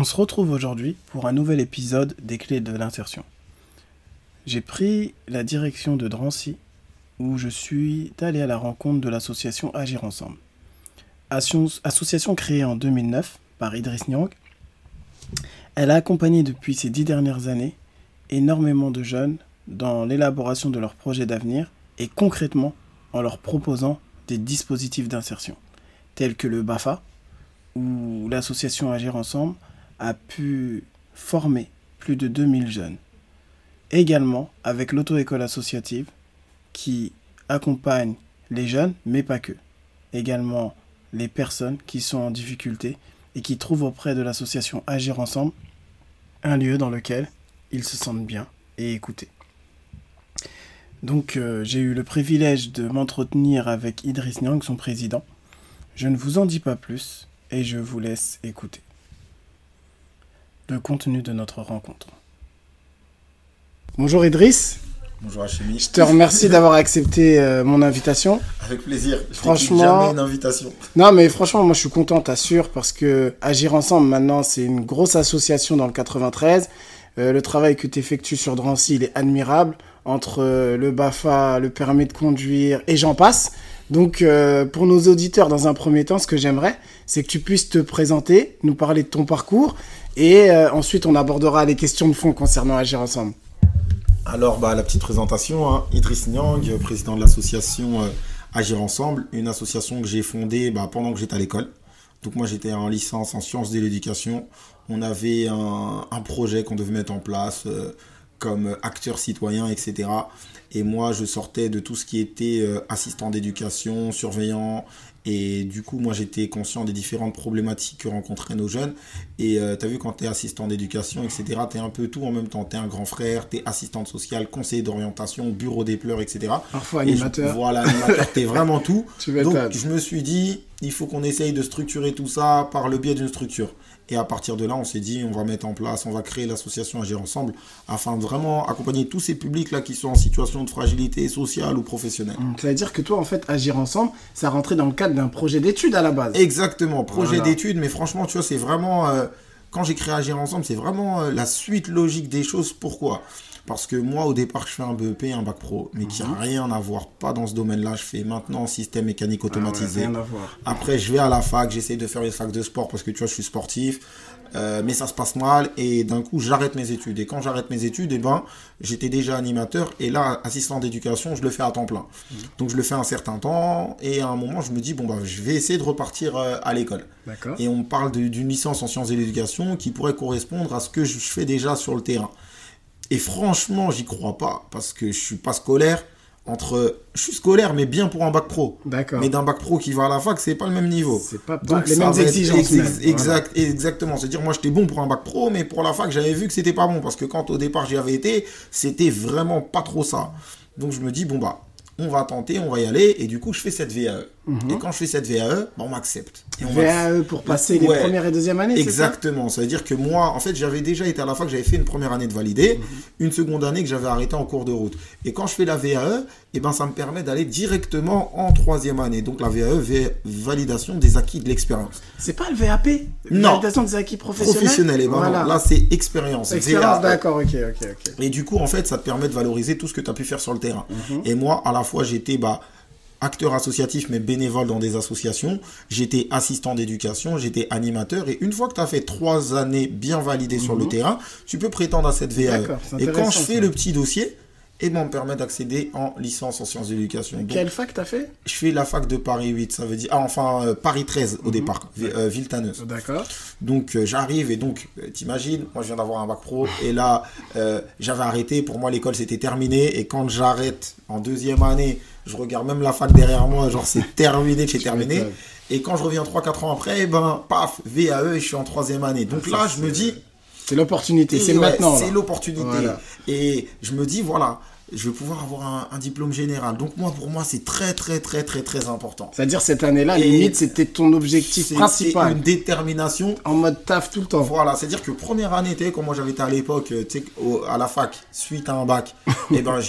On se retrouve aujourd'hui pour un nouvel épisode des clés de l'insertion. J'ai pris la direction de Drancy où je suis allé à la rencontre de l'association Agir Ensemble. Association créée en 2009 par Idriss Nyang, elle a accompagné depuis ces dix dernières années énormément de jeunes dans l'élaboration de leurs projets d'avenir et concrètement en leur proposant des dispositifs d'insertion, tels que le BAFA, où l'association Agir Ensemble a pu former plus de 2000 jeunes. Également avec l'auto-école associative qui accompagne les jeunes, mais pas que. Également les personnes qui sont en difficulté et qui trouvent auprès de l'association Agir Ensemble un lieu dans lequel ils se sentent bien et écoutés. Donc euh, j'ai eu le privilège de m'entretenir avec Idriss Nyang, son président. Je ne vous en dis pas plus et je vous laisse écouter le contenu de notre rencontre. Bonjour Idriss. Bonjour Hachemi. Je te remercie d'avoir accepté euh, mon invitation. Avec plaisir. Je franchement, jamais une invitation. Non, mais franchement, moi je suis content, t'assure, parce que Agir Ensemble, maintenant, c'est une grosse association dans le 93. Euh, le travail que tu effectues sur Drancy, il est admirable. Entre euh, le BAFA, le permis de conduire et j'en passe. Donc, pour nos auditeurs, dans un premier temps, ce que j'aimerais, c'est que tu puisses te présenter, nous parler de ton parcours, et ensuite on abordera les questions de fond concernant Agir Ensemble. Alors, bah, la petite présentation, hein. Idriss Nyang, président de l'association euh, Agir Ensemble, une association que j'ai fondée bah, pendant que j'étais à l'école. Donc moi j'étais en licence en sciences de l'éducation. On avait un, projet qu'on devait mettre en place euh, comme acteur citoyen, etc. Et moi je sortais de tout ce qui était euh, assistant d'éducation, surveillant, et du coup, moi, j'étais conscient des différentes problématiques que rencontraient nos jeunes. Et euh, tu as vu, quand tu es assistant d'éducation, etc., tu es un peu tout en même temps. Tu es un grand frère, tu es assistante sociale, conseiller d'orientation, bureau des pleurs, etc. Parfois animateur. voilà, animateur, tu es vraiment tout. Donc, je me suis dit, il faut qu'on essaye de structurer tout ça par le biais d'une structure. Et à partir de là, on s'est dit, on va mettre en place, on va créer l'association Agir Ensemble afin de vraiment accompagner tous ces publics-là qui sont en situation de fragilité sociale ou professionnelle. Ça veut dire que toi, en fait, Agir Ensemble, ça rentrait dans le cadre d'un projet d'études à la base. Exactement, projet d'études, mais franchement, tu vois, c'est vraiment... Euh, quand j'ai créé Agir Ensemble, c'est vraiment euh, la suite logique des choses. Pourquoi? Parce que moi, au départ, je fais un BEP, un bac pro, mais qui n'a mhm. rien à voir, pas dans ce domaine-là. Je fais maintenant système mécanique ah automatisé. Après, je vais à la fac, j'essaie de faire une fac de sport parce que tu vois, je suis sportif. Euh, mais ça se passe mal et d'un coup j'arrête mes études et quand j'arrête mes études et eh ben j'étais déjà animateur et là assistant d'éducation je le fais à temps plein mhm. donc je le fais un certain temps et à un moment je me dis bon bah je vais essayer de repartir euh, à l'école et on parle d'une licence en sciences de l'éducation qui pourrait correspondre à ce que je fais déjà sur le terrain et franchement, j'y crois pas parce que je suis pas scolaire. Entre, je suis scolaire, mais bien pour un bac pro. D'accord. Mais d'un bac pro qui va à la fac, c'est pas le même niveau. C'est pas, Donc, les mêmes exigences. exact, exactement. C'est-à-dire, moi, j'étais bon pour un bac pro, mais pour la fac, j'avais vu que c'était pas bon parce que quand au départ j'y avais été, c'était vraiment pas trop ça. Donc je me dis bon bah, on va tenter, on va y aller, et du coup, je fais cette VAE. Et quand je fais cette VAE, bah, on m'accepte. VAE pour passer les premières et deuxième années Exactement. Ça, veut dire que moi, en fait, j'avais déjà été à la fac, j'avais fait une première année de validé, mhm. une seconde année que j'avais arrêté en cours de route. Et quand je fais la VAE, eh ben, ça me permet d'aller directement en troisième année. Donc la VAE, validation des acquis de l'expérience. C'est pas le VAP Non. Validation des acquis professionnels? Professionnel, et ben là, c'est expérience. Expérience, d'accord, ok, ok, ok. Et du coup, en fait, ça te permet de valoriser tout ce que tu as pu faire sur le terrain. Mhm. Et moi, à la fois, j'étais... Bah, acteur associatif mais bénévole dans des associations. J'étais assistant d'éducation, j'étais animateur. Et une fois que tu as fait trois années bien validées sur le mhm. terrain, tu peux prétendre à cette VAE. Et quand je fais le petit dossier, et m'en permet d'accéder en licence en sciences d'éducation. Quelle fac t'as fait? Je fais la fac de Paris 8, ça veut dire... Ah, enfin, euh, Paris 13 au mhm. départ, euh, D'accord. Donc, euh, j'arrive et donc, t'imagines, moi je viens d'avoir un bac pro et là, j'avais arrêté. Pour moi, l'école c'était terminé. Et quand j'arrête en deuxième année, je regarde même la fac derrière moi, genre c'est terminé, c'est terminé. Et quand je reviens 3-4 ans après, ben, paf, VAE et je suis en troisième année. Donc là, je me dis. C'est l'opportunité, c'est maintenant. C'est l'opportunité. Et je me dis, voilà, je vais pouvoir avoir un, diplôme général. Donc moi, pour moi, c'est très, très, très, très, très important. C'est-à-dire cette année-là, limite, c'était ton objectif principal. une détermination. En mode taf tout le temps. Voilà, c'est-à-dire que première année, tu sais, comme moi j'avais été à l'époque, tu sais, à la fac, suite à un bac, et eh ben,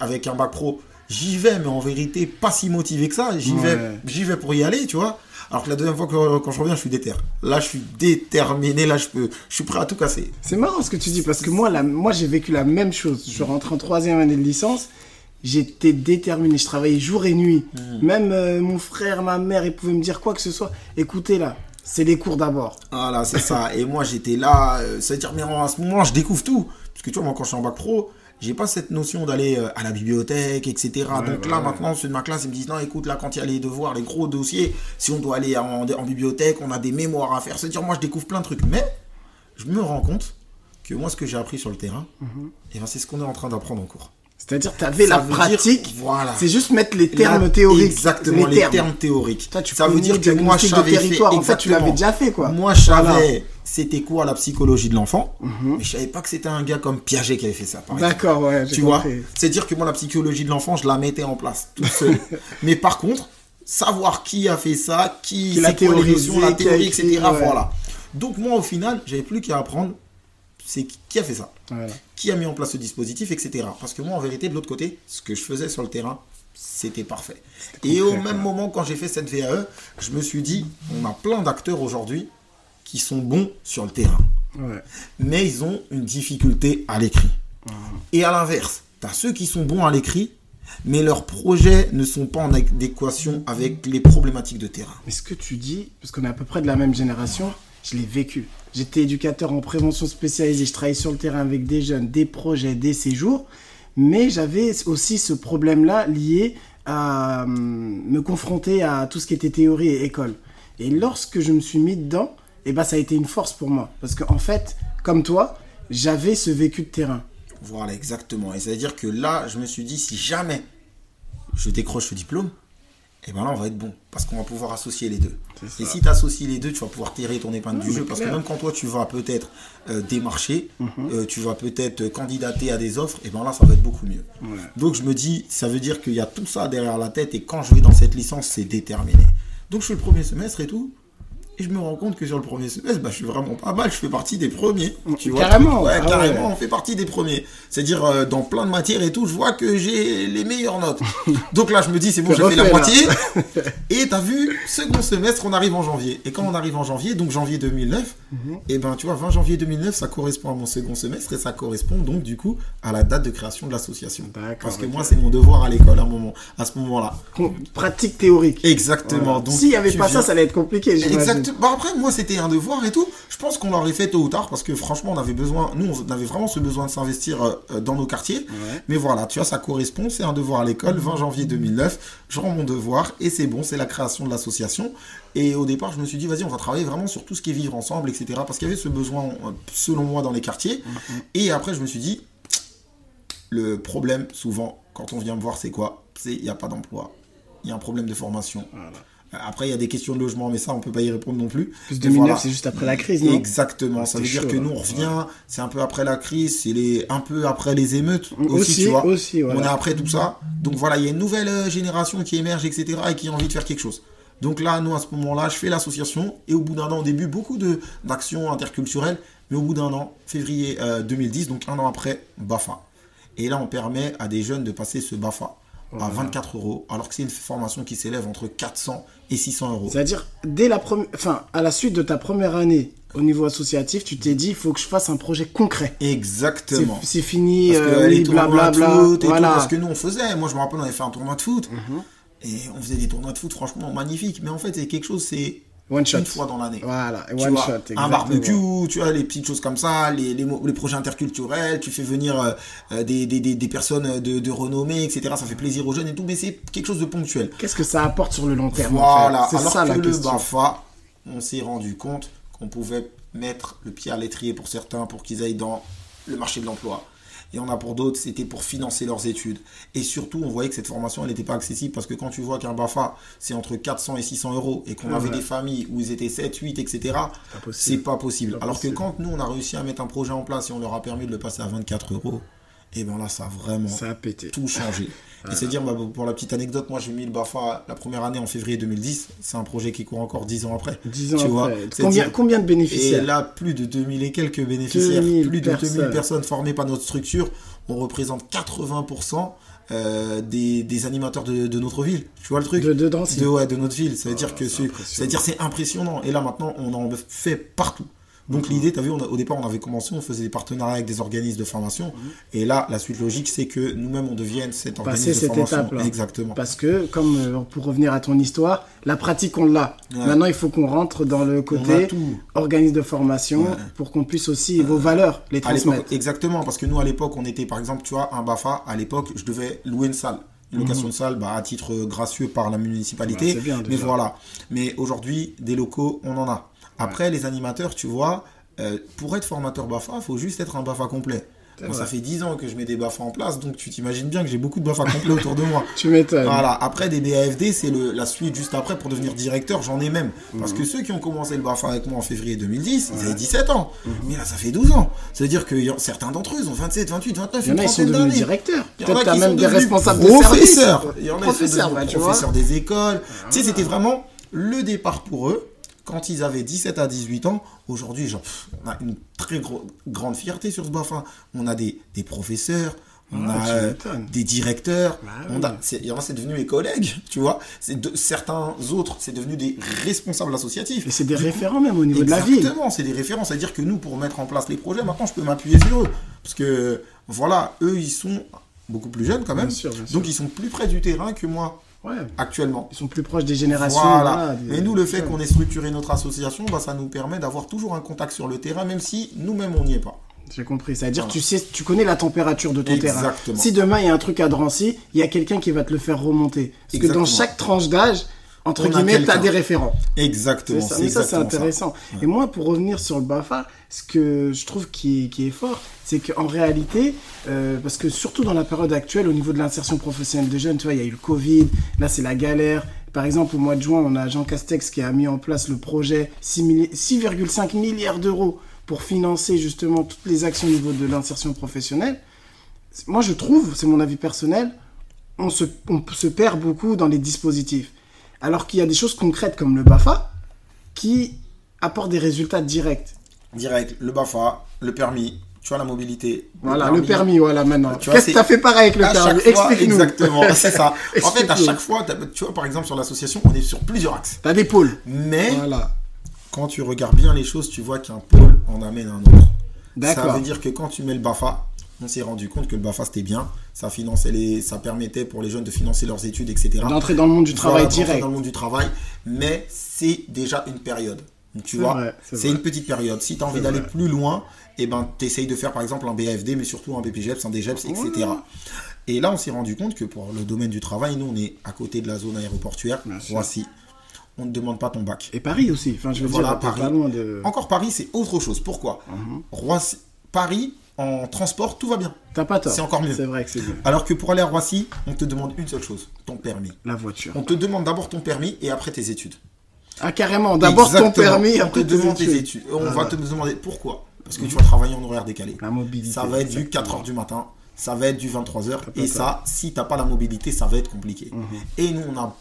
avec un bac pro, j'y vais, mais en vérité, pas si motivé que ça. J'y vais, j'y vais pour y aller, tu vois. Alors que la deuxième fois que, quand je reviens, je suis déter. Là, je suis déterminé. Là, je peux, je suis prêt à tout casser. C'est marrant ce que tu dis parce que moi, la, moi, j'ai vécu la même chose. Je rentre en troisième année de licence. J'étais déterminé. Je travaillais jour et nuit. Hmm. Même euh, mon frère, ma mère, ils pouvaient me dire quoi que ce soit. Écoutez là, c'est les cours d'abord. Voilà, c'est ça. Et moi, j'étais là. euh, C'est-à-dire, mais à ce moment, je découvre tout. Parce que tu vois, moi, quand je suis en bac pro, j'ai pas cette notion d'aller euh, à la bibliothèque, etc. Donc là, ouais. maintenant, ceux de ma classe, ils me disent, non, écoute, là, quand il y a les devoirs, les gros dossiers, si on doit aller en, en bibliothèque, on a des mémoires à faire. C'est-à-dire, moi, je découvre plein de trucs. Mais, je me rends compte que moi, ce que j'ai appris sur le terrain, eh ben, c'est ce qu'on est en train d'apprendre en cours. C'est-à-dire, tu avais Ça la dire- pratique. voilà. C'est juste mettre les termes théoriques. Exactement, les, termes. théoriques. Toi, tu ça veut dire que moi, je savais territoire. fait- En fait, tu l'avais déjà fait, quoi. Moi, je savais Voilà. C'était quoi la psychologie de l'enfant, mais je savais pas que c'était un gars comme Piaget qui avait fait ça. D'accord, ouais, Tu vois? compris. C'est-à-dire que moi, la psychologie de l'enfant, je la mettais en place tout seul. mais par contre, savoir qui a fait ça, qui, Qui l'a c'est les notions, la théorie, etc. Voilà. Donc moi, au final, j'avais plus qu'à apprendre, c'est qui- a fait ça Voilà. qui a mis en place ce dispositif, etc. Parce que moi, en vérité, de l'autre côté, ce que je faisais sur le terrain, c'était parfait. Et au même moment, quand j'ai fait cette VAE, je me suis dit, on a plein d'acteurs aujourd'hui qui sont bons sur le terrain, Ouais. mais ils ont une difficulté à l'écrit. Et à l'inverse, tu as ceux qui sont bons à l'écrit, mais leurs projets ne sont pas en adéquation avec les problématiques de terrain. Mais ce que tu dis, parce qu'on est à peu près de la même génération, je l'ai vécu. J'étais éducateur en prévention spécialisée, je travaillais sur le terrain avec des jeunes, des projets, des séjours, mais j'avais aussi ce problème-là lié à hum, me confronter à tout ce qui était théorie et école. Et lorsque je me suis mis dedans, eh ben, ça a été une force pour moi. Parce qu'en fait, comme toi, j'avais ce vécu de terrain. Voilà, exactement. Et c'est-à-dire que là, je me suis dit, si jamais je décroche ce diplôme, et ben là, on va être bon. Parce qu'on va pouvoir associer les deux. Et si tu associes les deux, tu vas pouvoir tirer ton épingle du jeu. Parce que clair. Mhm. même quand toi, tu vas peut-être euh, démarcher, euh, tu vas peut-être candidater à des offres, et ben là, ça va être beaucoup mieux. Ouais. Donc, je me dis, ça veut dire qu'il y a tout ça derrière la tête. Et quand je vais dans cette licence, c'est déterminé. Donc, je fais le premier semestre et tout. Et je me rends compte que sur le premier semestre, bah, je suis vraiment pas mal. Je fais partie des premiers. Tu vois, Carrément, Ouais, ah carrément, ouais. on fait partie des premiers. C'est-à-dire, euh, dans plein de matières et tout, je vois que j'ai les meilleures notes. Donc là, je me dis, c'est bon, j'ai fait la moitié. Et t'as vu, second semestre, on arrive en janvier. Et quand on arrive en janvier, donc janvier 2009, Mhm. et ben tu vois, 20 janvier 2009, ça correspond à mon second semestre et ça correspond donc du coup à la date de création de l'association. Parce que moi, c'est mon devoir à l'école à, un moment, à ce moment-là. Pratique théorique. Exactement. Voilà. Donc, S'il n'y avait pas viens- ça, ça allait être compliqué. Exactement. Bah après, moi, c'était un devoir et tout. Je pense qu'on l'aurait fait tôt ou tard parce que franchement, on avait besoin, nous, on avait vraiment ce besoin de s'investir euh, dans nos quartiers. Ouais. Mais voilà, tu vois, ça correspond. C'est un devoir à l'école, 20 janvier 2009. Je rends mon devoir et c'est bon, c'est la création de l'association. Et au départ, je me suis dit, vas-y, on va travailler vraiment sur tout ce qui est vivre ensemble, etc. Parce qu'il y avait ce besoin, euh, selon moi, dans les quartiers. Et après, je me suis dit, le problème, souvent, quand on vient me voir, c'est quoi? C'est il n'y a pas d'emploi. Il y a un problème de formation. Voilà. Après, il y a des questions de logement, mais ça, on peut pas y répondre non plus. Plus Mais 2009, voilà. c'est juste après la crise, non? Exactement. Ça veut dire que nous, on revient, c'est un peu après la crise, c'est les, un peu après les émeutes aussi, Aussi, tu vois. aussi, On est après tout ça. Donc voilà, il y a une nouvelle euh, génération qui émerge, etc., et qui a envie de faire quelque chose. Donc là, nous, à ce moment-là, je fais l'association, et au bout d'un an, au début, beaucoup de- d'actions interculturelles, mais au bout d'un an, février euh, 2010, donc un an après, BAFA. Et là, on permet à des jeunes de passer ce BAFA à 24 euros, alors que c'est une formation qui s'élève entre 400 et 600 euros. C'est-à-dire, dès la première, enfin, à la suite de ta première année au niveau associatif, tu t'es dit, il faut que je fasse un projet concret. Exactement. c'est fini, euh, les oui, tournois blablabla. de foot et voilà. tout, parce que nous on faisait. Moi je me rappelle, on avait fait un tournoi de foot. Mhm. Et on faisait des tournois de foot franchement magnifiques. Mais en fait, c'est quelque chose, c'est One shot. une fois dans l'année. Voilà, Tu one vois, shot. un barbecue, tu vois, les petites choses comme ça, les, les, les projets interculturels, tu fais venir euh, euh, des, des, des, des personnes de, de renommée, etc. Ça fait plaisir aux jeunes et tout, mais c'est quelque chose de ponctuel. Qu'est-ce que ça apporte sur le long terme en Voilà, fait? C'est ça que la le question. BAFA, on s'est rendu compte qu'on pouvait mettre le pied à l'étrier pour certains pour qu'ils aillent dans le marché de l'emploi. Il y en a pour d'autres, c'était pour financer leurs études. Et surtout, on voyait que cette formation, elle n'était pas accessible parce que quand tu vois qu'un BAFA, c'est entre 400 et 600 euros et qu'on Ouais. avait des familles où ils étaient 7, 8, etc., c'est pas possible. Pas Alors possible. que quand nous, on a réussi à mettre un projet en place et on leur a permis de le passer à 24 euros, et bien là, ça a vraiment Ça a pété. tout changé. Et c'est dire, bah, pour la petite anecdote, moi j'ai mis le BAFA la première année en février 2010. C'est un projet qui court encore 10 ans après. 10 ans Tu vois, après. c'est Combien, dire- combien de Et bénéficiaires là, plus de 2000 et quelques bénéficiaires, 2000 plus de 2000 personnes. personnes formées par notre structure. On représente 80% euh, des, des animateurs de, de notre ville. Tu vois le truc De, de Drancy. de, ouais, de notre ville. Ça veut Oh, dire que impressionnant. c'est impressionnant. Et là maintenant, on en fait partout. Donc l'idée, tu as vu, on a- au départ, on avait commencé, on faisait des partenariats avec des organismes de formation. Et là, la suite logique, c'est que nous-mêmes, on devienne cet organisme de cette formation. étape-là. Exactement. Parce que, comme euh, pour revenir à ton histoire, la pratique, on l'a. Ouais. Maintenant, il faut qu'on rentre dans le côté organisme de formation Ouais. pour qu'on puisse aussi vos valeurs les transmettre. exactement, parce que nous à l'époque, on était par exemple, tu vois, un BAFA, à l'époque, je devais louer une salle. Une location de salle bah, à titre gracieux par la municipalité. Bien, mais voilà. Mais aujourd'hui, des locaux, on en a. Après, les animateurs, tu vois, euh, pour être formateur BAFA, il faut juste être un BAFA complet. Bon, ça fait 10 ans que je mets des BAFA en place, donc tu t'imagines bien que j'ai beaucoup de BAFA complets autour de moi. Tu m'étonnes. Voilà, après des BAFD, c'est la suite juste après pour devenir directeur, j'en ai même. Mhm. Parce que ceux qui ont commencé le BAFA avec moi en février 2010, ils avaient 17 ans. Mhm. Mais là, ça fait 12 ans. Ça veut dire que certains d'entre eux, ils ont 27, 28, 29, Il y en une a, ils sont devenus directeurs. Peut-être t'as même des responsables de service. professeurs. Il y en a qui sont Professeurs, devenus des écoles. Tu sais, c'était vraiment le départ pour eux. Quand ils avaient 17 à 18 ans, aujourd'hui, genre, pff, on a une très grande fierté sur ce BAFA. On a des, des professeurs, on Ah, a euh, des directeurs, Bah on oui. a, c'est- en a, c'est devenu mes collègues, tu vois. C'est de, certains autres, c'est devenu des responsables associatifs. Et c'est des Du coup, référents même au niveau de la ville. Exactement, c'est des références. C'est-à-dire que nous, pour mettre en place les projets, maintenant, je peux m'appuyer sur eux. Parce que, voilà, eux, ils sont beaucoup plus jeunes quand même. Bien sûr, bien sûr. Donc, ils sont plus près du terrain que moi, Ouais. actuellement. Ils sont plus proches des générations. Voilà. des- Mais nous, le fait qu'on ait structuré notre association, bah, ça nous permet d'avoir toujours un contact sur le terrain, même si nous-mêmes, on n'y est pas. J'ai compris. C'est-à-dire Voilà. tu sais, tu connais la température de ton terrain. Exactement. Si demain il y a un truc à Drancy, il y a quelqu'un qui va te le faire remonter. Parce que dans chaque tranche d'âge, entre On guillemets, tu as quelqu'un. des référents. Exactement. Ça. Mais ça, c'est intéressant. Et moi, pour revenir sur le BAFA, ce que je trouve qui est, qui est fort, c'est qu'en réalité, euh, parce que surtout dans la période actuelle, au niveau de l'insertion professionnelle des jeunes, tu vois, il y a eu le Covid, là, c'est la galère. Par exemple, au mois de juin, on a Jean Castex qui a mis en place le projet 6 milli- 6,5 milliards d'euros pour financer justement toutes les actions au niveau de l'insertion professionnelle. Moi, je trouve, c'est mon avis personnel, on se, on se perd beaucoup dans les dispositifs. Alors qu'il y a des choses concrètes comme le BAFA qui apportent des résultats directs. Direct, le BAFA, le permis, tu vois, la mobilité. Voilà, le permis, voilà, maintenant. Tu Qu'est-ce que tu as fait pareil avec le À permis Explique-nous. exactement, c'est ça. En fait, à chaque fois, tu vois, par exemple, sur l'association, on est sur plusieurs axes. T'as des pôles. Mais Voilà. quand tu regardes bien les choses, tu vois qu'un pôle en amène un autre. Ça veut dire que quand tu mets le BAFA, on s'est rendu compte que le BAFA c'était bien, ça finançait les, ça permettait pour les jeunes de financer leurs études, etc. D'entrer dans le monde du travail Voilà, direct. Dans le monde du travail, mais c'est déjà une période. Tu C'est vois, c'est une petite période. Si tu as envie d'aller plus loin, et ben, tu essayes de faire par exemple un BFD, mais surtout un BPGEPS, un DGEPS, etc. Et là, on s'est rendu compte que pour le domaine du travail, nous, on est à côté de la zone aéroportuaire. Roissy. On ne demande pas ton bac. Et Paris aussi. Enfin, je veux Voilà, dire, Paris. pas loin de. Encore Paris, c'est autre chose. Pourquoi? Roissy, Paris, en transport, tout va bien. T'as pas tort. C'est encore mieux. C'est vrai que c'est mieux. Alors que pour aller à Roissy, on te demande une seule chose, ton permis. La voiture. On te demande d'abord ton permis et après tes études. Ah, carrément. D'abord ton permis, on après te tes demande tes études. On Ah va ouais. te demander pourquoi. Parce que tu vas travailler en horaire décalé. La mobilité. Ça va être du exactement. 4h du matin, ça va être du 23h. pas Et ça, si t'as pas la mobilité, ça va être compliqué. Mhm. Et nous, on a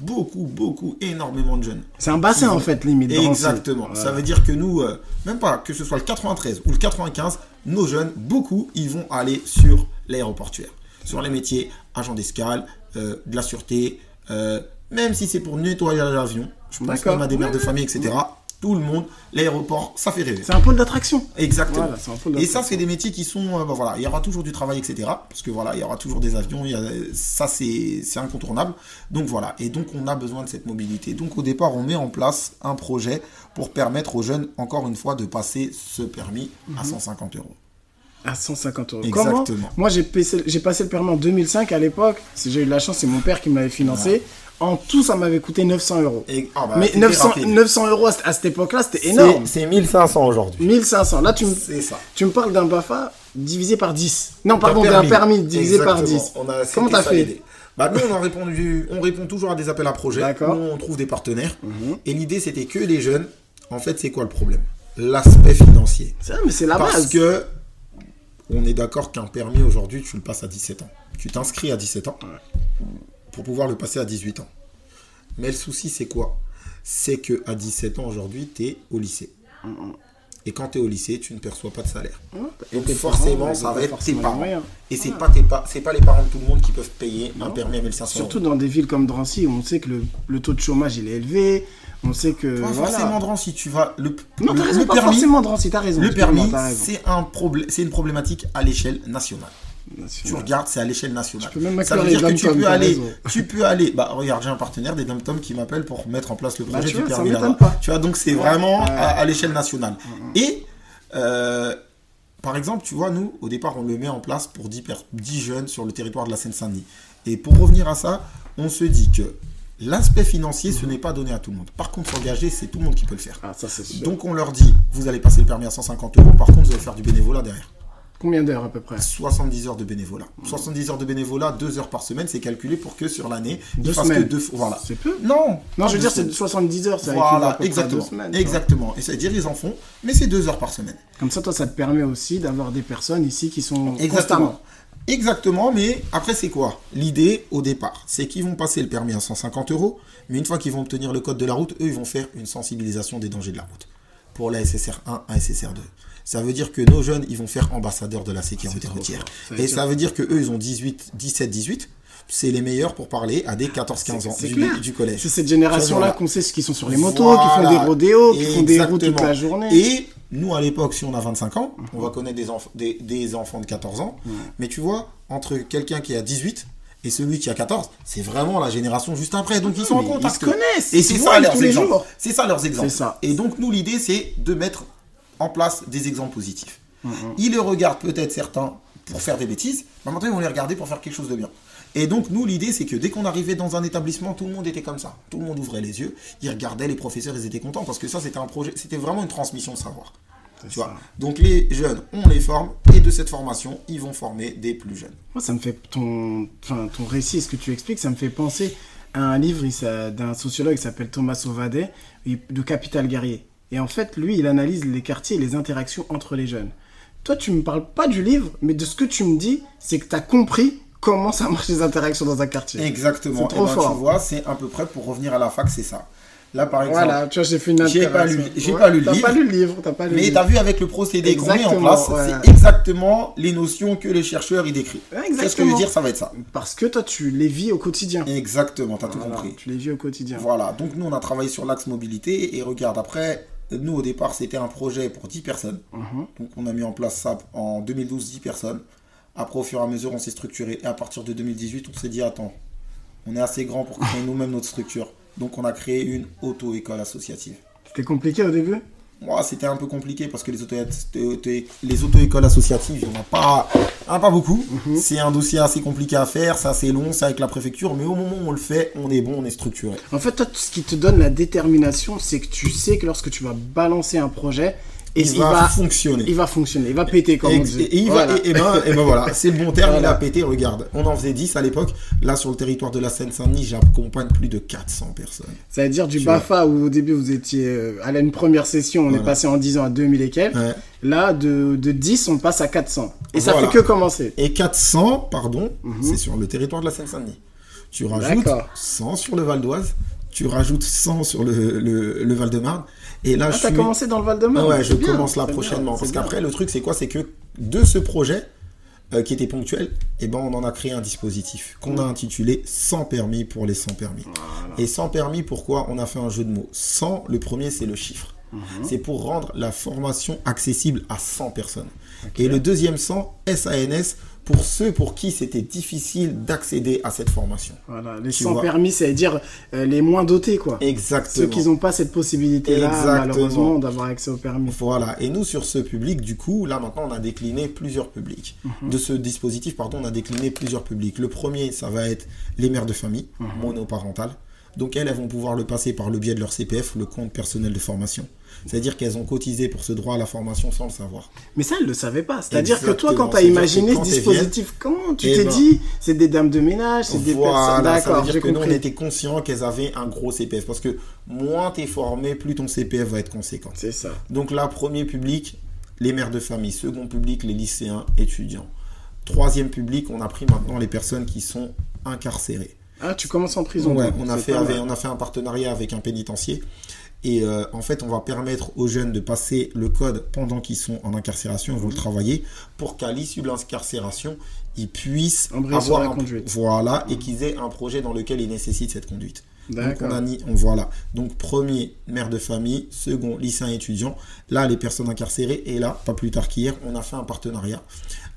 beaucoup, beaucoup, énormément de jeunes. C'est un bassin, en fait, limite. Exactement. Voilà. Ça veut dire que nous, euh, même pas que ce soit le 93 ou le 95, nos jeunes, beaucoup, ils vont aller sur l'aéroportuaire, sur les métiers agent d'escale, euh, de la sûreté, euh, même si c'est pour nettoyer l'avion. Je pense même à des mères de famille, etc. Tout le monde, l'aéroport, ça fait rêver. C'est un pôle d'attraction. Exactement. Voilà, un Et ça, c'est des métiers qui sont, euh, bah, voilà, il y aura toujours du travail, etc. Parce que voilà, il y aura toujours des avions, il y a, ça c'est incontournable. Donc voilà, et donc on a besoin de cette mobilité. Donc au départ, on met en place un projet pour permettre aux jeunes, encore une fois, de passer ce permis Mhm. à 150 euros. À 150 euros. Exactement. Comment Moi, j'ai passé, le permis en 2005 à l'époque. Si J'ai eu de la chance, c'est mon père qui m'avait financé. En tout, ça m'avait coûté 900 euros. Et, ah bah, Mais t'étais 900, rapide. 900 euros à, à cette époque-là, c'était énorme. C'est c'est 1500 aujourd'hui. 1500. Là, tu me, ça. tu me parles d'un BAFA divisé par 10. Non, pardon, d'un permis. divisé par Exactement. 10. On a- Comment t'as fait bah, Nous, on, a répondu, on répond toujours à des appels à projets. On trouve des partenaires. Mhm. Et l'idée, c'était que les jeunes, en fait, c'est quoi le problème? L'aspect financier. C'est vrai, mais c'est la Parce base. que on est d'accord qu'un permis aujourd'hui, tu le passes à 17 ans. Tu t'inscris à 17 ans pour pouvoir le passer à 18 ans. Mais le souci, c'est quoi? C'est que à 17 ans aujourd'hui, tu es au lycée. Et quand tu es au lycée, tu ne perçois pas de salaire. Donc forcément, parents, ça va être tes parents. moyens. Et c'est Voilà. pas c'est pas les parents de tout le monde qui peuvent payer un permis à 1500 Surtout euros. dans des villes comme Drancy où on sait que le, le taux de chômage il est élevé. On sait que. Pas voilà. forcément Dran, si tu vas le, Non, t'as raison, le pas permis, forcément Drancy, t'as raison. le permis, c'est un problème, c'est une problématique à l'échelle nationale. Tu regardes, c'est à l'échelle nationale. Tu peux même Ça veut dire que tu peux aller, tu peux aller. Bah regarde, j'ai un partenaire des dom qui m'appelle pour mettre en place le Bah, projet tu du vois, ça permis là-bas. Tu vois, donc c'est Ouais. vraiment Ouais. à, à l'échelle nationale. Et euh, par exemple, tu vois, nous, au départ, on le met en place pour 10, per- 10 jeunes sur le territoire de la Seine-Saint-Denis. Et pour revenir à ça, on se dit que l'aspect financier, ce n'est pas donné à tout le monde. Par contre, s'engager, c'est tout le monde qui peut le faire. Ah, ça c'est sûr. Donc on leur dit, vous allez passer le permis à 150 euros, par contre, vous allez faire du bénévolat derrière. Combien d'heures à peu près 70 heures de bénévolat. 70 heures de bénévolat, 2 heures par semaine, c'est calculé pour que sur l'année, Deux fassent que semaines. deux Voilà. C'est peu. Non Non, je veux dire, c'est semaines. 70 heures, ça Voilà, exactement. semaines, exactement. Et c'est-à-dire, ils en font, mais c'est 2 heures par semaine. Comme ça, toi, ça te permet aussi d'avoir des personnes ici qui sont Exactement. constamment. Exactement, mais après, c'est quoi? L'idée, au départ, c'est qu'ils vont passer le permis à 150 euros, mais une fois qu'ils vont obtenir le code de la route, eux, ils vont faire une sensibilisation des dangers de la route. Pour la SSR 1 à SSR 2. Ça veut dire que nos jeunes, ils vont faire ambassadeurs de la sécurité routière. Et ça veut dire que eux, ils ont 18, 17, 18. C'est les meilleurs pour parler à des 14, 15 ans du, collège. C'est cette génération-là qu'on sait ce qui sont sur les motos, qui font des rodéos, qui font des routes toute la journée. Et nous, à l'époque, si on a 25 ans, on va connaître des, enf- des, des enfants de 14 ans. Mais tu vois, entre quelqu'un qui a 18 et celui qui a 14, c'est vraiment la génération juste après. Donc ils sont en mais ils contact. se connaissent, Et c'est ça leurs exemples. C'est ça leurs exemples. Et donc nous, l'idée, c'est de mettre en place des exemples positifs. Mm, Ils les regardent peut-être certains pour faire des bêtises, mais maintenant ils vont les regarder pour faire quelque chose de bien. Et donc nous, l'idée, c'est que dès qu'on arrivait dans un établissement, tout le monde était comme ça. Tout le monde ouvrait les yeux, ils regardaient les professeurs, ils étaient contents parce que ça, c'était un projet, c'était vraiment une transmission de savoir. Tu vois. Donc les jeunes, on les forme et de cette formation, ils vont former des plus jeunes. Moi, ça me fait ton, enfin, ton récit, ce que tu expliques, ça me fait penser à un livre d'un sociologue qui s'appelle Thomas Sauvadet, de Capital Guerrier. Et en fait, lui, il analyse les quartiers et les interactions entre les jeunes. Toi, tu me parles pas du livre, mais de ce que tu me dis, c'est que tu as compris comment ça marche les interactions dans un quartier. Exactement. C'est trop Eh ben, fort. Tu vois, c'est à peu près pour revenir à la fac, c'est ça. Là, par exemple. Voilà, tu vois, j'ai fait une J'ai pas lu- j'ai pas lu le T'as livre. pas lu le livre, t'as pas lu le Mais t'as vu avec le procédé qu'on met en place, ouais. c'est exactement les notions que les chercheurs y décrivent. Ouais, Qu'est-ce que je veux dire Ça va être ça. Parce que toi, tu les vis au quotidien. Exactement, t'as tout Voilà, compris. Tu les vis au quotidien. Voilà, donc nous on a travaillé sur l'axe mobilité et regarde après, nous au départ c'était un projet pour 10 personnes. Mhm. Donc on a mis en place ça en 2012, 10 personnes. Après au fur et à mesure on s'est structuré et à partir de 2018 on s'est dit attends, on est assez grand pour créer nous-mêmes notre structure. Donc on a créé une auto-école associative. C'était compliqué au début? Moi, c'était un peu compliqué parce que les auto- les auto-écoles associatives, il n'y en a pas, il y en a pas beaucoup. C'est un dossier assez compliqué à faire, c'est assez long, c'est avec la préfecture, mais au moment où on le fait, on est bon, on est structuré. En fait, toi, ce qui te donne la détermination, c'est que tu sais que lorsque tu vas balancer un projet, et il, va, fonctionner. il va fonctionner, il va péter, comme Et, on dit. et- il Voilà. va, et, et ben, ben voilà, c'est le bon terme, il Voilà. a pété, regarde. On en faisait 10 à l'époque. Là, sur le territoire de la Seine-Saint-Denis, j'accompagne plus de 400 personnes. Ça veut dire du Tu BAFA où au début vous étiez euh, à la une première session, on est Voilà. passé en 10 ans à 2000 et quelques. Ouais. Là, de, de 10, on passe à 400. Et ça Voilà. fait que commencer. Et 400, pardon, c'est sur le territoire de la Seine-Saint-Denis. Tu rajoutes Mhm. D'accord. 100 sur le Val d'Oise, tu rajoutes 100 sur le, le, le Val-de-Marne. Et là, Ah, je t'as suis... commencé dans le Val-de-Marne Ah ouais, je bien, commence là bien, prochainement. Parce bien. qu'après, le truc, c'est quoi? C'est que de ce projet, euh, qui était ponctuel, eh ben, on en a créé un dispositif qu'on a intitulé 100 permis pour les 100 permis. Et 100 permis, pourquoi On a fait un jeu de mots? 100, le premier, c'est le chiffre. Mhm. C'est pour rendre la formation accessible à 100 personnes. Et le deuxième 100, SANS, pour ceux pour qui c'était difficile d'accéder à cette formation. Voilà, les Tu 100 vois. permis, ça veut dire euh, les moins dotés, quoi. Exactement. Ceux qui n'ont pas cette possibilité-là, malheureusement, d'avoir accès au permis. Voilà, et nous sur ce public, du coup, là maintenant on a décliné plusieurs publics. Mhm. De ce dispositif, pardon, on a décliné plusieurs publics. Le premier, ça va être les mères de famille, Mhm. monoparentales. Donc elles, elles vont pouvoir le passer par le biais de leur CPF, le compte personnel de formation. C'est-à-dire qu'elles ont cotisé pour ce droit à la formation sans le savoir. Mais ça, elle le savait pas. C'est-à-dire que toi, quand tu as imaginé ce elles dispositif, comment tu eh t'es ben, dit c'est des dames de ménage, c'est des personnes. D'accord, veut j'ai dire que nous on compris. était conscients qu'elles avaient un gros CPF. Parce que moins tu es formé, plus ton CPF va être conséquent. C'est ça. Donc là, premier public, les mères de famille. Second public, les lycéens, étudiants. Troisième public, on a pris maintenant les personnes qui sont incarcérées. Ah, tu commences en prison. Ouais, on a, fait, on a fait un partenariat avec un pénitencier. Et euh, en fait, on va permettre aux jeunes de passer le code pendant qu'ils sont en incarcération, ils vont le travailler, pour qu'à l'issue de l'incarcération, ils puissent avoir un, conduite. Voilà, et qu'ils aient un projet dans lequel ils nécessitent cette conduite. Donc on a mis, on, voilà. Donc premier, mère de famille, second, lycéen étudiant. Là, les personnes incarcérées. Et là, pas plus tard qu'hier, on a fait un partenariat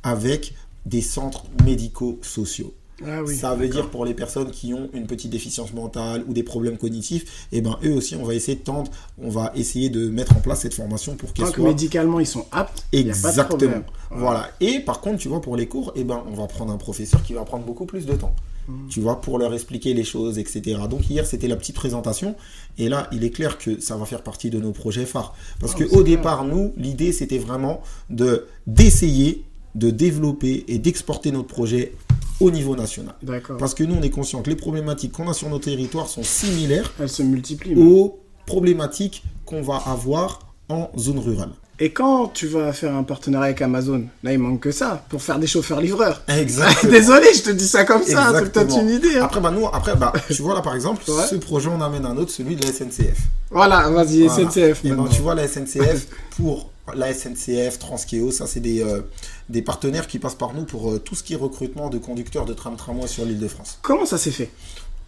avec des centres médicaux sociaux. Ah ça veut dire pour les personnes qui ont une petite déficience mentale ou des problèmes cognitifs, et eh ben eux aussi on va essayer de tendre, on va essayer de mettre en place cette formation pour qu'ils soient médicalement ils sont aptes. Exactement. Voilà. Et par contre tu vois pour les cours, et eh ben on va prendre un professeur qui va prendre beaucoup plus de temps. Hmm. Tu vois, pour leur expliquer les choses, etc. Donc hier, c'était la petite présentation. Et là, il est clair que ça va faire partie de nos projets phares. Parce oh, qu'au départ, nous, l'idée, c'était vraiment de d'essayer de développer et d'exporter notre projet au niveau national. Parce que nous, on est conscient que les problématiques qu'on a sur nos territoires sont similaires Elles se multiplient, aux problématiques qu'on va avoir en zone rurale. Et quand tu vas faire un partenariat avec Amazon, là il manque que ça pour faire des chauffeurs-livreurs. Exactement. Désolé, je te dis ça comme ça, c'est peut-être une idée. Hein. Après, bah, nous, après, bah, tu vois là par exemple, ce projet on amène un autre, celui de la SNCF. Voilà, vas-y, SNCF. Et ben, tu vois la SNCF pour la SNCF, Transkeo, ça c'est des, euh, des partenaires qui passent par nous pour euh, tout ce qui est recrutement de conducteurs de tram-tramway sur l'île de France. Comment ça s'est fait?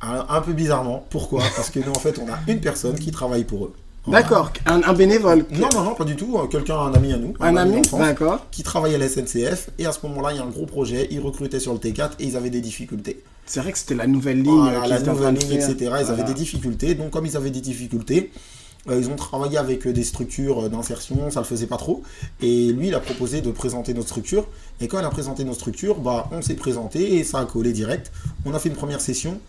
Un, peu bizarrement. Pourquoi? Parce que nous en fait on a une personne qui travaille pour eux. D'accord, un, bénévole. Non, non, non, pas du tout. Euh, quelqu'un, un ami à nous. Un, ami, d'accord. Qui travaillait à la SNCF. Et à ce moment-là, il y a un gros projet. Ils recrutaient sur le T4 et ils avaient des difficultés. C'est vrai que c'était la nouvelle ligne. la nouvelle ligne, etc. Ils avaient des difficultés. Donc, comme ils avaient des difficultés, ils ont travaillé avec euh, des structures euh, d'insertion, ça le faisait pas trop. Et lui, il a proposé de présenter notre structure. Et quand il a présenté notre structure, bah, on s'est présenté et ça a collé direct. On a fait une première session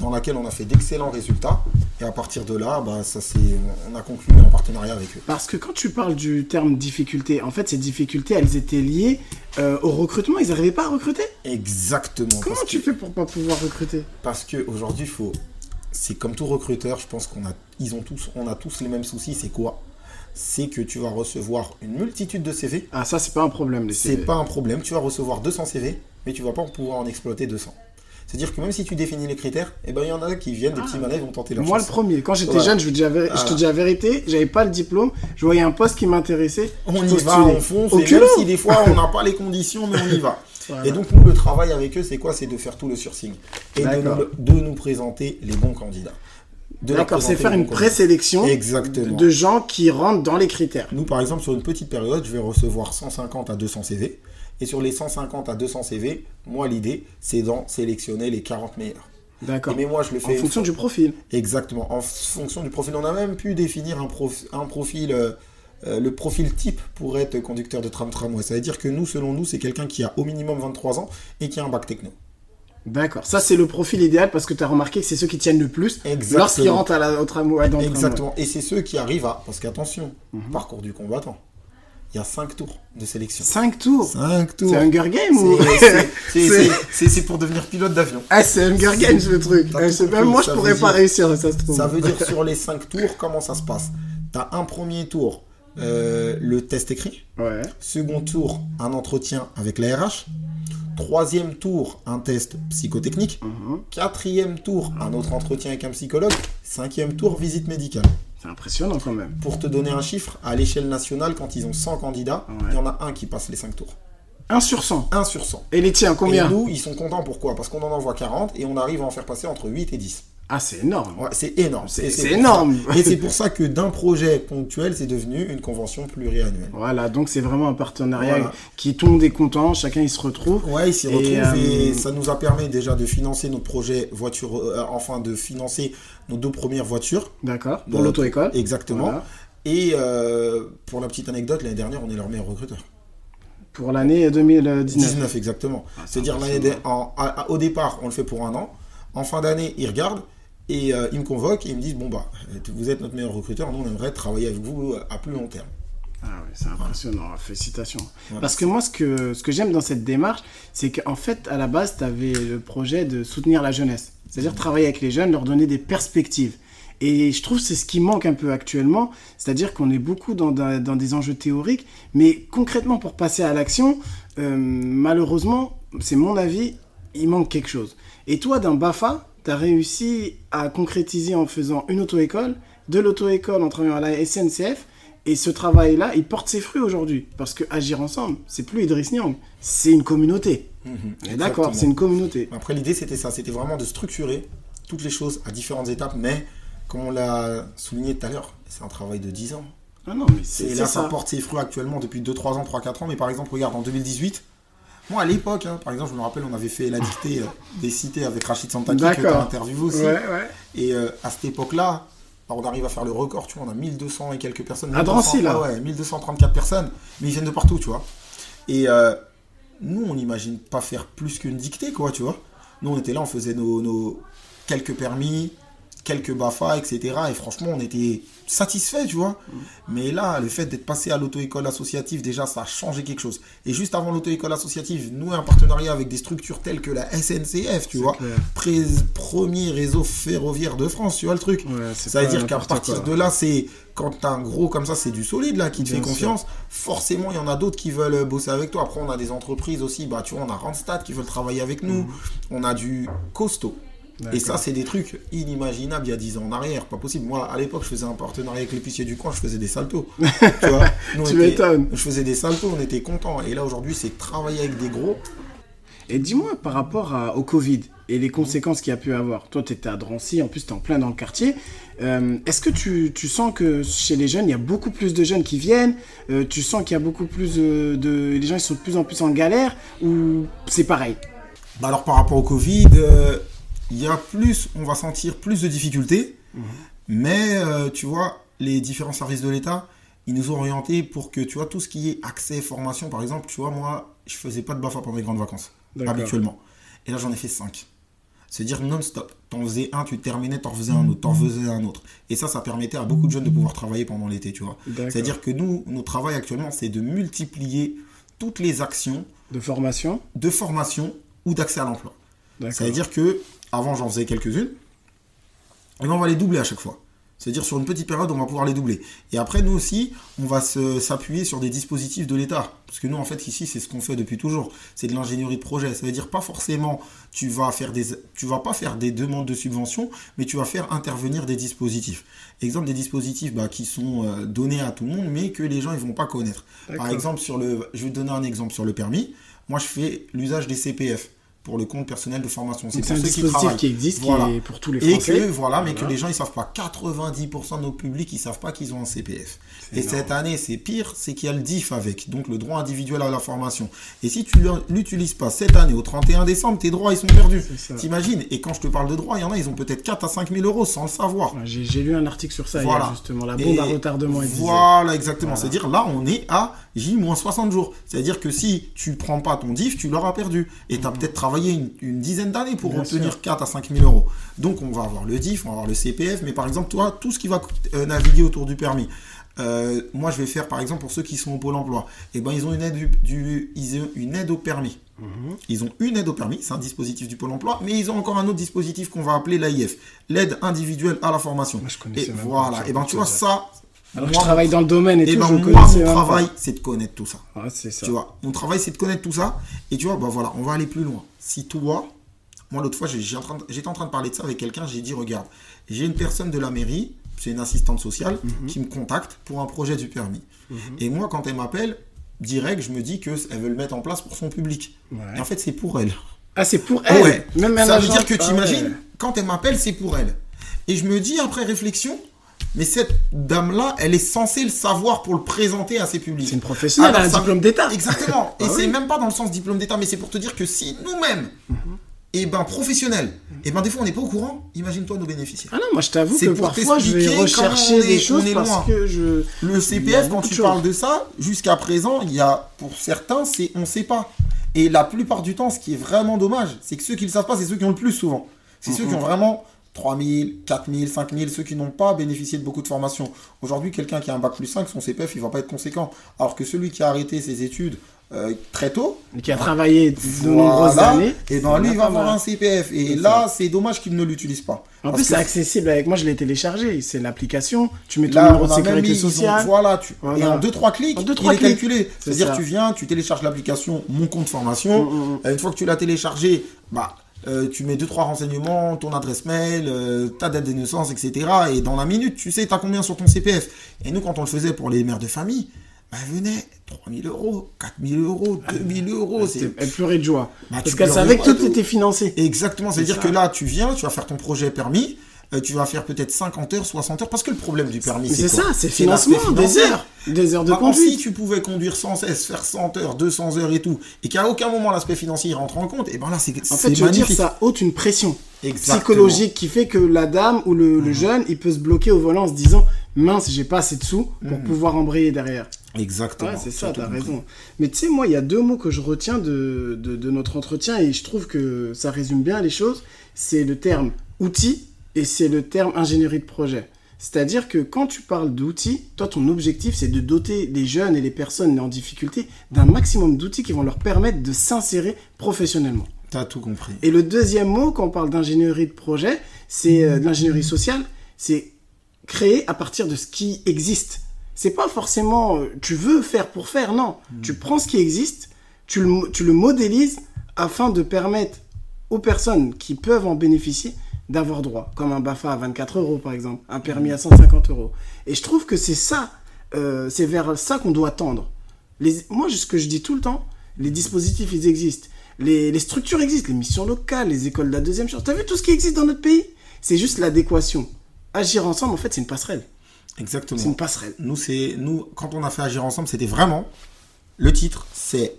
dans laquelle on a fait d'excellents résultats. Et à partir de là, bah, ça, on a conclu un partenariat avec eux. Parce que quand tu parles du terme difficulté, en fait, ces difficultés, elles étaient liées au recrutement. Ils n'arrivaient pas à recruter? Exactement. Comment tu fais pour pas pouvoir recruter? Parce qu'aujourd'hui, il faut c'est comme tout recruteur, je pense qu'on a, ils ont tous, on a tous les mêmes soucis. C'est quoi? C'est que tu vas recevoir une multitude de CV. Ah, ça, c'est pas un problème, les CV. C'est pas un problème. Tu vas recevoir 200 CV, mais tu vas pas pouvoir en exploiter 200. C'est-à-dire que même si tu définis les critères, eh ben il y en a qui viennent, des petits ah. manèges, vont tenter leur Moi le premier, quand j'étais jeune, je, je te dis la vérité, j'avais pas le diplôme, je voyais un poste qui m'intéressait. On y va, on fonce, et même si des fois on n'a pas les conditions, mais on y va. Et donc nous le travail avec eux, c'est quoi? C'est de faire tout le sourcing et de nous, présenter les bons candidats. D'accord, c'est faire une présélection de gens qui rentrent dans les critères. Nous, par exemple, sur une petite période, je vais recevoir 150 à 200 CV. Et sur les 150 à 200 CV, moi, l'idée, c'est d'en sélectionner les 40 meilleurs. D'accord. Mais moi, je le fais. En fonction du profil. Exactement. En fonction du profil. On a même pu définir un, un profil. Euh, euh, le profil type pour être conducteur de tram-tramway. Ça veut dire que nous, selon nous, c'est quelqu'un qui a au minimum 23 ans et qui a un bac techno. D'accord. Ça, c'est le profil idéal parce que tu as remarqué que c'est ceux qui tiennent le plus lorsqu'ils rentrent à la, au tramway. Exactement. Et c'est ceux qui arrivent à. Parce qu'attention, mhm. parcours du combattant il y a 5 tours de sélection. 5 tours 5 tours. C'est Hunger Games ou C'est pour devenir pilote d'avion. Ah, c'est Hunger Games le truc. Même moi, je pourrais pas réussir, ça se trouve. Ça veut dire sur les 5 tours, comment ça se passe? Tu as un premier tour, euh, le test écrit. Ouais. Second tour, un entretien avec la RH. Troisième tour, un test psychotechnique. Mhm. Quatrième tour, un autre entretien avec un psychologue. Cinquième tour, visite médicale. C'est impressionnant quand même. Pour te donner un chiffre, à l'échelle nationale, quand ils ont 100 candidats, il y en a un qui passe les 5 tours. 1 sur 100 1 sur 100. Et les tiens, combien Et nous, ils sont contents pourquoi? Parce qu'on en envoie 40 et on arrive à en faire passer entre 8 et 10. Ah, c'est énorme. Ouais, c'est énorme. C'est énorme. Et c'est pour ça que d'un projet ponctuel, c'est devenu une convention pluriannuelle. Voilà, donc c'est vraiment un partenariat qui tout le monde est content, chacun il se retrouve. Ouais, il s'y retrouve et, euh, ça nous a permis déjà de financer notre projet voiture, euh, enfin de financer nos deux premières voitures. D'accord, pour l'auto-école. Exactement. Et euh, pour la petite anecdote, l'année dernière, on est leur meilleur recruteur. Pour l'année 2019. 19, exactement. Ah, C'est-à-dire, au départ, on le fait pour un an. En fin d'année, ils regardent. Et euh, ils me convoquent et ils me disent Bon, bah, vous êtes notre meilleur recruteur, nous, on aimerait travailler avec vous à plus long terme. Ah oui, c'est impressionnant, félicitations. Parce que moi, ce que, ce que j'aime dans cette démarche, c'est qu'en fait, à la base, tu avais le projet de soutenir la jeunesse. C'est-à-dire travailler avec les jeunes, leur donner des perspectives. Et je trouve que c'est ce qui manque un peu actuellement, c'est-à-dire qu'on est beaucoup dans, dans, des enjeux théoriques, mais concrètement, pour passer à l'action, euh, malheureusement, c'est mon avis, il manque quelque chose. Et toi, dans BAFA, tu as réussi à concrétiser en faisant une auto-école, de l'auto-école en travaillant à la SNCF. Et ce travail-là, il porte ses fruits aujourd'hui. Parce que agir ensemble, c'est plus Idriss Niang, c'est une communauté. Mhm, D'accord, c'est une communauté. Après, l'idée, c'était ça. C'était vraiment de structurer toutes les choses à différentes étapes. Mais, comme on l'a souligné tout à l'heure, c'est un travail de 10 ans. Ah non, mais c'est Et là, ça porte ses fruits actuellement depuis 2-3 ans, 3-4 ans. Mais par exemple, regarde, en 2018, moi à l'époque, hein, par exemple, je me rappelle, on avait fait la dictée euh, des cités avec Rachid Santaki, que tu as interviewé aussi. Ouais, ouais. Et euh, à cette époque-là, bah, on arrive à faire le record, tu vois, on a 1200 et quelques personnes. À Drancy, 1200, là. Ouais, ouais, 1234 personnes, mais ils viennent de partout, tu vois. Et euh, nous, on n'imagine pas faire plus qu'une dictée, quoi, tu vois. Nous, on était là, on faisait nos, nos quelques permis, quelques BAFA, etc. Et franchement, on était satisfaits, tu vois. Mais là, le fait d'être passé à l'auto-école associative, déjà, ça a changé quelque chose. Et juste avant l'auto-école associative, nous, un partenariat avec des structures telles que la SNCF, tu vois. premier réseau ferroviaire de France, tu vois le truc. Ouais, ça veut dire qu'à partir quoi. de là, c'est quand t'as un gros comme ça, c'est du solide là qui te Bien fait confiance. Forcément, il y en a d'autres qui veulent euh, bosser avec toi. Après, on a des entreprises aussi, bah tu vois, on a Randstad qui veulent travailler avec nous. On a du costaud. Et ça, c'est des trucs inimaginables il y a 10 ans en arrière. Pas possible. Moi, à l'époque, je faisais un partenariat avec l'épicier du coin, je faisais des saltos. tu vois Nous, Tu m'étonnes. Je faisais des saltos, on était contents. Et là, aujourd'hui, c'est travailler avec des gros. Et dis-moi, par rapport à- au Covid et les conséquences qu'il y a pu avoir, toi tu étais à Drancy, en plus tu es en plein dans le quartier, euh, est-ce que tu, tu sens que chez les jeunes, il y a beaucoup plus de jeunes qui viennent? Euh, Tu sens qu'il y a beaucoup plus de, de- Les gens ils sont de plus en plus en galère? Ou c'est pareil? Bah alors par rapport au Covid, euh, il y a plus, on va sentir plus de difficultés, mais euh, tu vois, les différents services de l'État, ils nous ont orientés pour que, tu vois, tout ce qui est accès, formation, par exemple, tu vois, moi, je faisais pas de BAFA pendant les grandes vacances, habituellement. Et là, j'en ai fait 5. C'est-à-dire non-stop. T'en faisais un, tu terminais, t'en faisais un autre, t'en faisais un autre. Et ça, ça permettait à beaucoup de jeunes de pouvoir travailler pendant l'été, tu vois. C'est-à-dire que nous, notre travail actuellement, c'est de multiplier toutes les actions De formation de formation ou d'accès à l'emploi. D'accord. Ça veut dire que avant j'en faisais quelques-unes, et ben on va les doubler à chaque fois. C'est-à-dire sur une petite période, on va pouvoir les doubler. Et après, nous aussi, on va s'appuyer sur des dispositifs de l'État. Parce que nous, en fait, ici, c'est ce qu'on fait depuis toujours. C'est de l'ingénierie de projet. Ça veut dire pas forcément, tu vas faire des, tu vas pas faire des demandes de subventions, mais tu vas faire intervenir des dispositifs. Exemple des dispositifs bah, qui sont euh, donnés à tout le monde, mais que les gens ils vont pas connaître. Par exemple, sur le, je vais te donner un exemple sur le permis. Moi, je fais l'usage des CPF pour le compte personnel de formation. C'est pour un ceux qui dispositif travaillent. qui existe, Voilà. qui est pour tous les Et Français. que, voilà, mais que les gens, ils savent pas. 90% de nos publics, ils savent pas qu'ils ont un CPF. Et énorme. cette année, c'est pire, c'est qu'il y a le DIF avec, donc le droit individuel à la formation. Et si tu ne l'utilises pas cette année, au 31 décembre, tes droits, ils sont perdus. T'imagines? Et quand je te parle de droits, il y en a, ils ont peut-être 4 à 5 000 euros sans le savoir. Ouais, J'ai lu un article sur ça Voilà. hier, justement. La bombe Et à retardement. Voilà, exactement. C'est-à-dire là, on est à J-60 jours. C'est-à-dire que si tu prends pas ton DIF, tu l'auras perdu. Et tu as peut-être travaillé une, une dizaine d'années pour Bien obtenir sûr. 4 à 5 000 euros. Donc on va avoir le DIF, on va avoir le CPF, mais par exemple, toi, tout ce qui va euh, naviguer autour du permis. Euh, moi, je vais faire, par exemple, pour ceux qui sont au Pôle emploi, eh ben, ils ont une aide, du, du- ils ont une aide au permis. Mhm. Ils ont une aide au permis, c'est un dispositif du Pôle emploi, mais ils ont encore un autre dispositif qu'on va appeler l'AIF, l'aide individuelle à la formation. Moi, je connaissais et voilà, et ben entendu tu vois, ça. Alors moi, je travaille dans le domaine et, et tout, ben, je moi, mon travail, c'est de connaître tout ça. Ah, c'est ça. Tu vois, mon travail, c'est de connaître tout ça. Et tu vois, bah voilà, on va aller plus loin. Si toi, moi, l'autre fois, j'étais en train de parler de ça avec quelqu'un, j'ai dit, regarde, j'ai une personne de la mairie, c'est une assistante sociale, Mhm. qui me contacte pour un projet du permis. Et moi, quand elle m'appelle, direct, je me dis qu'elle veut le mettre en place pour son public. Ouais. Et en fait, c'est pour elle. Ah, c'est pour elle Ouais. Même Ça veut dire que Ah tu imagines, ouais. quand elle m'appelle, c'est pour elle. Et je me dis, après réflexion, mais cette dame-là, elle est censée le savoir pour le présenter à ses publics. C'est une professionnelle, Alors, elle a un ça- diplôme d'État. Exactement. Et Ah c'est oui. même pas dans le sens diplôme d'État, mais c'est pour te dire que si nous-mêmes, et ben professionnels, et ben des fois on n'est pas au courant, imagine-toi nos bénéficiaires. Ah non, moi je t'avoue C'est que pour parfois je vais rechercher on est- des choses on est parce loin. que je. Le CPF, quand tu parles de ça, jusqu'à présent, il y a pour certains, c'est on sait pas. Et la plupart du temps, ce qui est vraiment dommage, c'est que ceux qui le savent pas, c'est ceux qui ont le plus souvent. C'est ceux qui ont vraiment 3000, 4000, 5000, ceux qui n'ont pas bénéficié de beaucoup de formations. Aujourd'hui, quelqu'un qui a un bac plus 5, son CPF, il va pas être conséquent. Alors que celui qui a arrêté ses études euh, très tôt, qui a travaillé de nombreuses voilà, années. et ben lui, il va avoir un CPF. Et là, c'est dommage qu'il ne l'utilise pas. En plus, c'est accessible avec moi, je l'ai téléchargé. C'est l'application. Tu mets ton numéro de sécurité mis, ils ont- sociale. voilà, tu, Voilà. et en 2-3 clics, En deux, il est calculé. C'est C'est-à-dire tu viens, tu télécharges l'application Mon compte formation. Mm, mm, Euh, Une fois que tu l'as téléchargé, bah, euh, tu mets deux trois renseignements, ton adresse mail, euh, ta date de naissance, etc. Et dans la minute, tu sais, t'as combien sur ton CPF. Et nous, quand on le faisait pour les mères de famille, bah, elle venait 3000 euros, 4000 euros, 2000 euros. C'est... Elle pleurait de joie. Bah, Parce qu'elle savait que tout était financé. Exactement, c'est-à-dire que là, tu viens, tu vas faire ton projet permis, euh, tu vas faire peut-être 50 heures, 60 heures, parce que le problème du permis, c'est ça, c'est financement, des heures. Des heures de Maintenant, si conduite. tu pouvais conduire sans cesse, faire 100 heures, 200 heures et tout, et qu'à aucun moment l'aspect financier rentre en compte, et ben là, c'est En fait, je veux dire, ça ôte une pression Exactement. Mhm. psychologique qui fait que la dame ou le, le jeune, il peut se bloquer au volant en se disant mince, j'ai pas assez de sous pour Mhm. pouvoir embrayer derrière. Exactement. Ouais, c'est ça, t'as raison. Mais tu sais, moi, il y a deux mots que je retiens de, de, de notre entretien et je trouve que ça résume bien les choses. C'est le terme outil et c'est le terme ingénierie de projet. C'est-à-dire que quand tu parles d'outils, toi, ton objectif, c'est de doter les jeunes et les personnes en difficulté d'un maximum d'outils qui vont leur permettre de s'insérer professionnellement. T'as tout compris. Et le deuxième mot, quand on parle d'ingénierie de projet, c'est euh, de l'ingénierie sociale, c'est créer à partir de ce qui existe. C'est pas forcément euh, tu veux faire pour faire, non. Tu prends ce qui existe, tu le, mo- tu le modélises afin de permettre aux personnes qui peuvent en bénéficier d'avoir droit, comme un BAFA à 24 euros par exemple, un permis à 150 euros. Et je trouve que c'est ça, euh, c'est vers ça qu'on doit tendre. Les, moi, ce que je dis tout le temps, les dispositifs, ils existent. Les, les structures existent, les missions locales, les écoles de la deuxième chance. T'as vu tout ce qui existe dans notre pays? C'est juste l'adéquation. Agir ensemble, en fait, c'est une passerelle. Exactement. C'est une passerelle. Nous, c'est nous quand on a fait agir ensemble, c'était vraiment le titre, c'est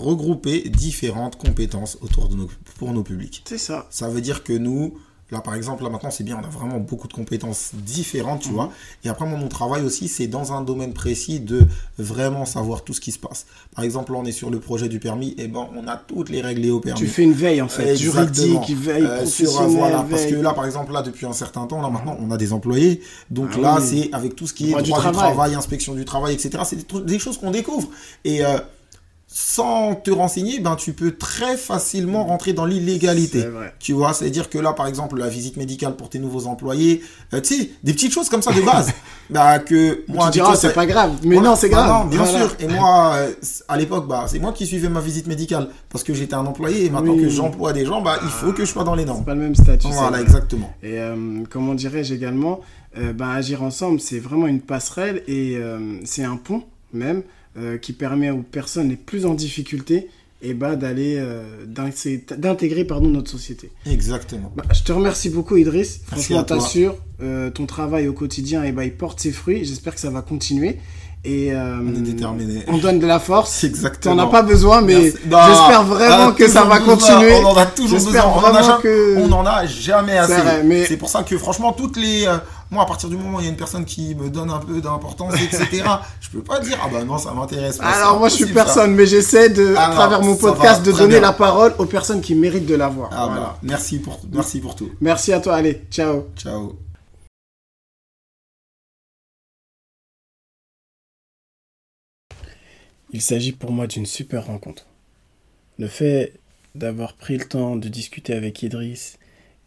regrouper différentes compétences autour de nos pour nos publics. C'est ça. Ça veut dire que nous, là par exemple, là maintenant c'est bien, on a vraiment beaucoup de compétences différentes, tu vois. Et après, moi, mon travail aussi, c'est dans un domaine précis de vraiment savoir tout ce qui se passe. Par exemple, là, on est sur le projet du permis, et ben, on a toutes les règles au permis. Tu fais une veille, en fait, juridique, veille Euh, sur, voilà, parce que veille. là, par exemple, là, depuis un certain temps, là, maintenant, on a des employés. Donc Ah là, oui. c'est avec tout ce qui est Droit droit, du du, travail. inspection du travail, etc. C'est des choses qu'on découvre. Et euh, sans te renseigner, ben, tu peux très facilement rentrer dans l'illégalité. Tu vois, c'est-à-dire que là, par exemple, la visite médicale pour tes nouveaux employés, euh, tu sais, des petites choses comme ça de base. bah, que moi, tu diras, c'est pas grave. Mais non, c'est Bah grave. non, bien Voilà. sûr. Et moi, euh, à l'époque, bah, c'est moi qui suivais ma visite médicale parce que j'étais un employé. Et maintenant Oui. que j'emploie des gens, bah, il faut que je sois dans les normes. C'est pas le même statut. Voilà, exactement. Et euh, comment dirais-je également, euh, ben, agir ensemble, c'est vraiment une passerelle et euh, c'est un pont même euh, qui permet aux personnes les plus en difficulté et ben, d'aller euh, d'in- d'intégrer pardon notre société. Exactement. Bah, je te remercie beaucoup Idriss. Franchement, t'assure, euh, ton travail au quotidien et ben, il porte ses fruits. J'espère que ça va continuer. Et euh, On est déterminé. On donne de la force. Exactement. T'en as pas besoin, mais j'espère vraiment que ça va continuer. On en a toujours besoin. On en a jamais- que- On en a jamais assez. mais- C'est pour ça que franchement, toutes les. euh, moi, à partir du moment où il y a une personne qui me donne un peu d'importance, etc., je peux pas dire ah bah non, ça m'intéresse pas. Alors moi je suis ça. personne, mais j'essaie de, à Alors, travers mon podcast, de donner bien. la parole aux personnes qui méritent de l'avoir. Ah Voilà. bah, merci pour, merci pour tout. Merci à toi, allez, ciao. Ciao. Il s'agit pour moi d'une super rencontre. Le fait d'avoir pris le temps de discuter avec Idriss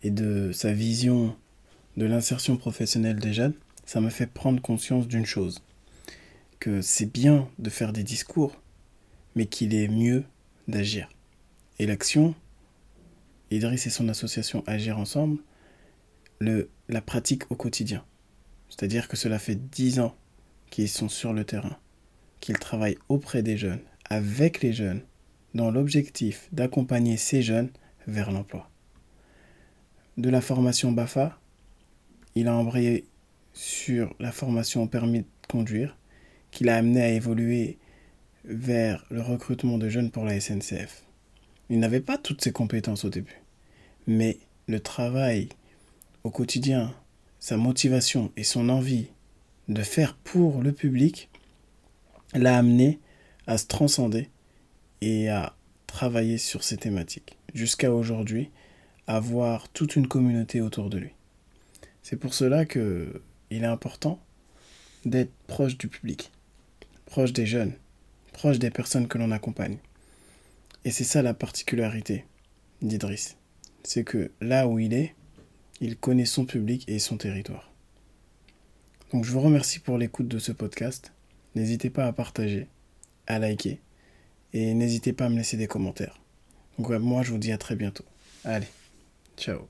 et de sa vision de l'insertion professionnelle des jeunes, ça m'a fait prendre conscience d'une chose. Que c'est bien de faire des discours, mais qu'il est mieux d'agir. Et l'action, Idriss et son association Agir Ensemble, le, la pratique au quotidien. C'est-à-dire que cela fait dix ans qu'ils sont sur le terrain qu'ils travaillent auprès des jeunes, avec les jeunes, dans l'objectif d'accompagner ces jeunes vers l'emploi. De la formation BAFA, il a embrayé sur la formation permis de conduire, qui l'a amené à évoluer vers le recrutement de jeunes pour la SNCF. Il n'avait pas toutes ces compétences au début, mais le travail au quotidien, sa motivation et son envie de faire pour le public l'a amené à se transcender et à travailler sur ces thématiques, jusqu'à aujourd'hui avoir toute une communauté autour de lui. C'est pour cela que il est important d'être proche du public, proche des jeunes, proche des personnes que l'on accompagne. Et c'est ça la particularité d'Idriss. C'est que là où il est, il connaît son public et son territoire. Donc je vous remercie pour l'écoute de ce podcast. N'hésitez pas à partager, à liker et n'hésitez pas à me laisser des commentaires. Donc moi, je vous dis à très bientôt. Allez, ciao.